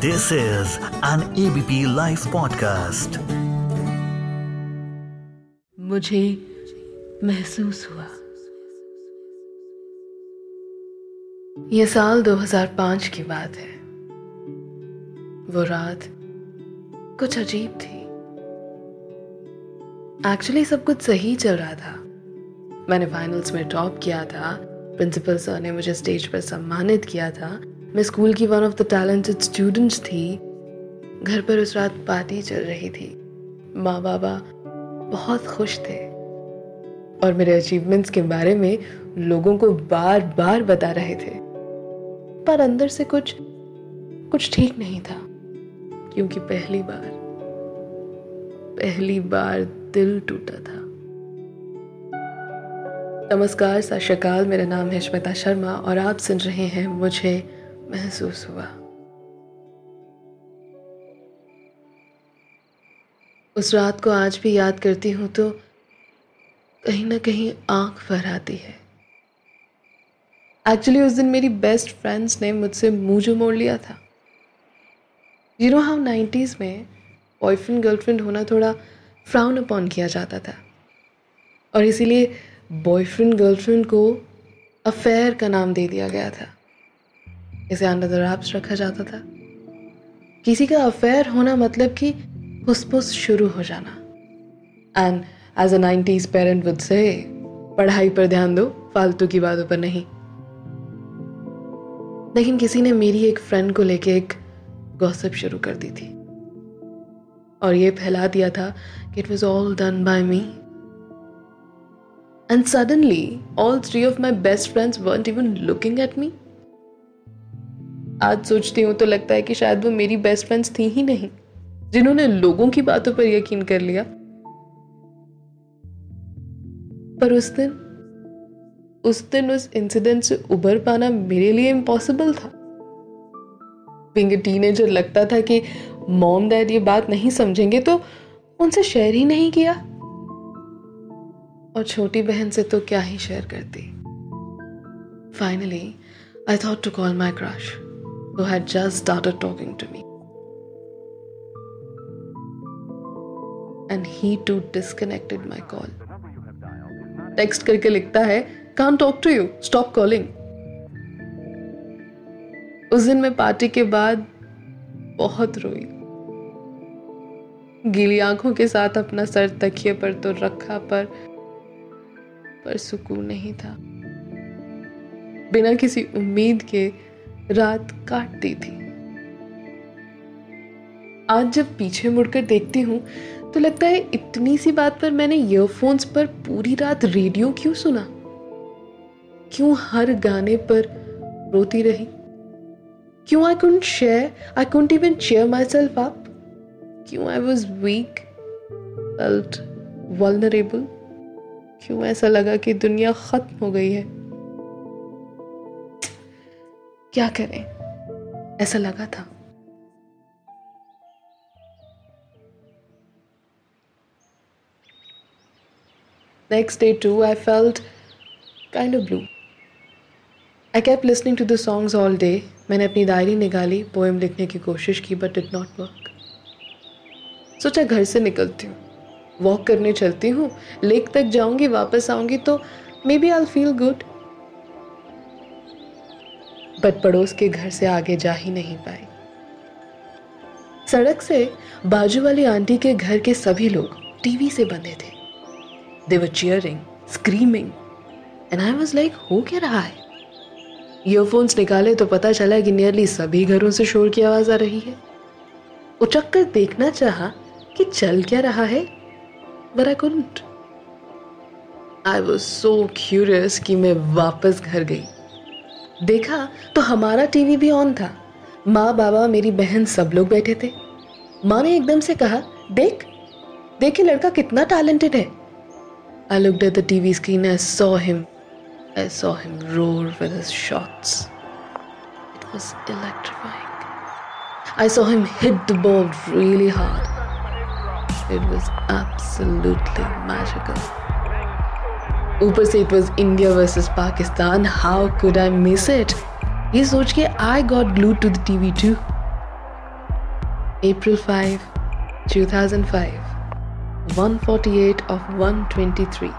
This is an ABP Life podcast. मुझे महसूस हुआ। ये साल 2005 की बात है। वो रात कुछ अजीब थी। एक्चुअली सब कुछ सही चल रहा था। मैंने फाइनल्स में टॉप किया था। प्रिंसिपल सर ने मुझे स्टेज पर सम्मानित किया था। मैं स्कूल की one of the talented students थी। घर पर उस रात पार्टी चल रही थी। माँ बाबा बहुत खुश थे। और मेरे अचीवमेंट्स के बारे में लोगों को बार बार बता रहे थे। पर अंदर से कुछ कुछ ठीक नहीं था। क्योंकि पहली बार पहली बार दिल टूटा था। नमस्कार सत श्रीकाल मेरा नाम है श्वेता शर्मा और आप सुन रहे हैं मुझे महसूस हुआ। उस रात को आज भी याद करती हूँ तो कहीं ना कहीं आँख भर आती है। एक्चुअली उस दिन मेरी बेस्ट फ्रेंड्स ने मुझसे मुँह जो मोड़ लिया था। यू नो हाउ नाइन्टीज़ में बॉयफ्रेंड गर्लफ्रेंड होना थोड़ा फ्राउन अपॉन किया जाता था। और इसीलिए बॉयफ्रेंड गर्लफ्रेंड को अफेयर का नाम दे दिया गया था। इसे अंडर द रैप्स रखा जाता था। किसी का अफेयर होना मतलब कि फुसफुस शुरू हो जाना। And as a nineties parent would से पढ़ाई पर ध्यान दो, फालतू की बातों पर नहीं। लेकिन किसी ने मेरी एक फ्रेंड को लेके एक गॉसिप शुरू कर दी थी। और ये फैला दिया था कि it was all done by me and suddenly all three of my best friends weren't even looking at me आज सोचती हूँ तो लगता है कि शायद वो मेरी बेस्ट फ्रेंड्स थी ही नहीं, जिन्होंने लोगों की बातों पर यकीन कर लिया। पर उस दिन उस दिन उस इंसिडेंट से उबर पाना मेरे लिए इम्पॉसिबल था। बिंग टीनेजर लगता था कि मॉम डैड ये बात नहीं समझेंगे तो उनसे शेयर ही नहीं किया। और छोटी बहन से तो क्या ही शेयर करती। Finally I thought to call my crush who had just started talking to me. And he too disconnected my call. Text करके लिखता है can't talk to you stop calling उस दिन मैं पार्टी के बाद बहुत रोई गीली आँखों के साथ अपना सर तकिए पर तो रखा, पर पर सुकून नहीं था बिना किसी उम्मीद के रात काटती थी। आज जब पीछे मुड़कर देखती हूँ तो लगता है इतनी सी बात पर मैंने ईयरफोन्स पर पूरी रात रेडियो क्यों सुना? क्यों हर गाने पर रोती रही? क्यों I couldn't share I couldn't even cheer myself up क्यों I was weak felt vulnerable क्यों ऐसा लगा कि दुनिया खत्म हो गई है? क्या करें? ऐसा लगा था। Next day too I felt kind of blue I kept listening to the songs all day मैंने अपनी डायरी निकाली पोएम लिखने की कोशिश की बट इट नॉट वर्क सोचा घर से निकलती हूँ। वॉक करने चलती हूँ। लेक तक जाऊँगी, वापस आऊँगी तो maybe I feel good but पड़ोस के घर से आगे जा ही नहीं पाई सड़क से बाजू वाली आंटी के घर के सभी लोग टीवी से बंधे थे। They cheering screaming and I was like हो क्या रहा है? ईयरफोन्स निकाले तो पता चला कि नियरली सभी घरों से शोर की आवाज़ आ रही है। उचक कर देखना चाहा कि चल क्या रहा है, but I couldn't. I was so curious कि मैं वापस घर गई। देखा तो हमारा टीवी भी ऑन था माँ बाबा मेरी बहन सब लोग बैठे थे माँ ने एकदम से कहा देख देख लड़का कितना टैलेंटेड है I looked at the TV screen. I saw him. I saw him roar with his shots. It was electrifying. I saw him hit the ball really hard. It was absolutely magical. ऊपर से it India versus Pakistan how could I miss it ये सोच के I got glued to the TV to April 5, 2005, 148 of 123,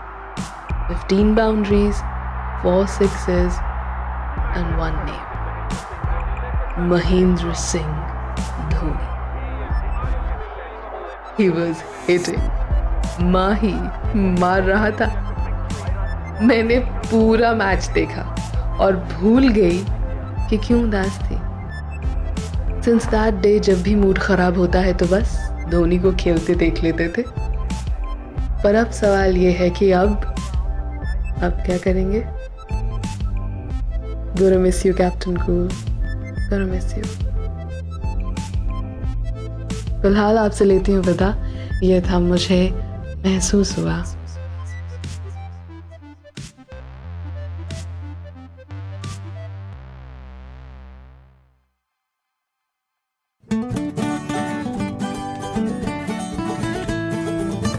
15 boundaries four six and one name Mahendra Singh Dhoni he was hitting Mahi मार रहा था। मैंने पूरा match देखा और भूल गई कि क्यों उदास थी। सिंस दैट डे जब भी मूड खराब होता है तो बस धोनी को खेलते देख लेते थे। पर अब सवाल ये है कि अब अब क्या करेंगे? गुरु मिस यू कैप्टन गुरु मिस यू फ़िलहाल आपसे लेती हूँ पता ये था मुझे महसूस हुआ।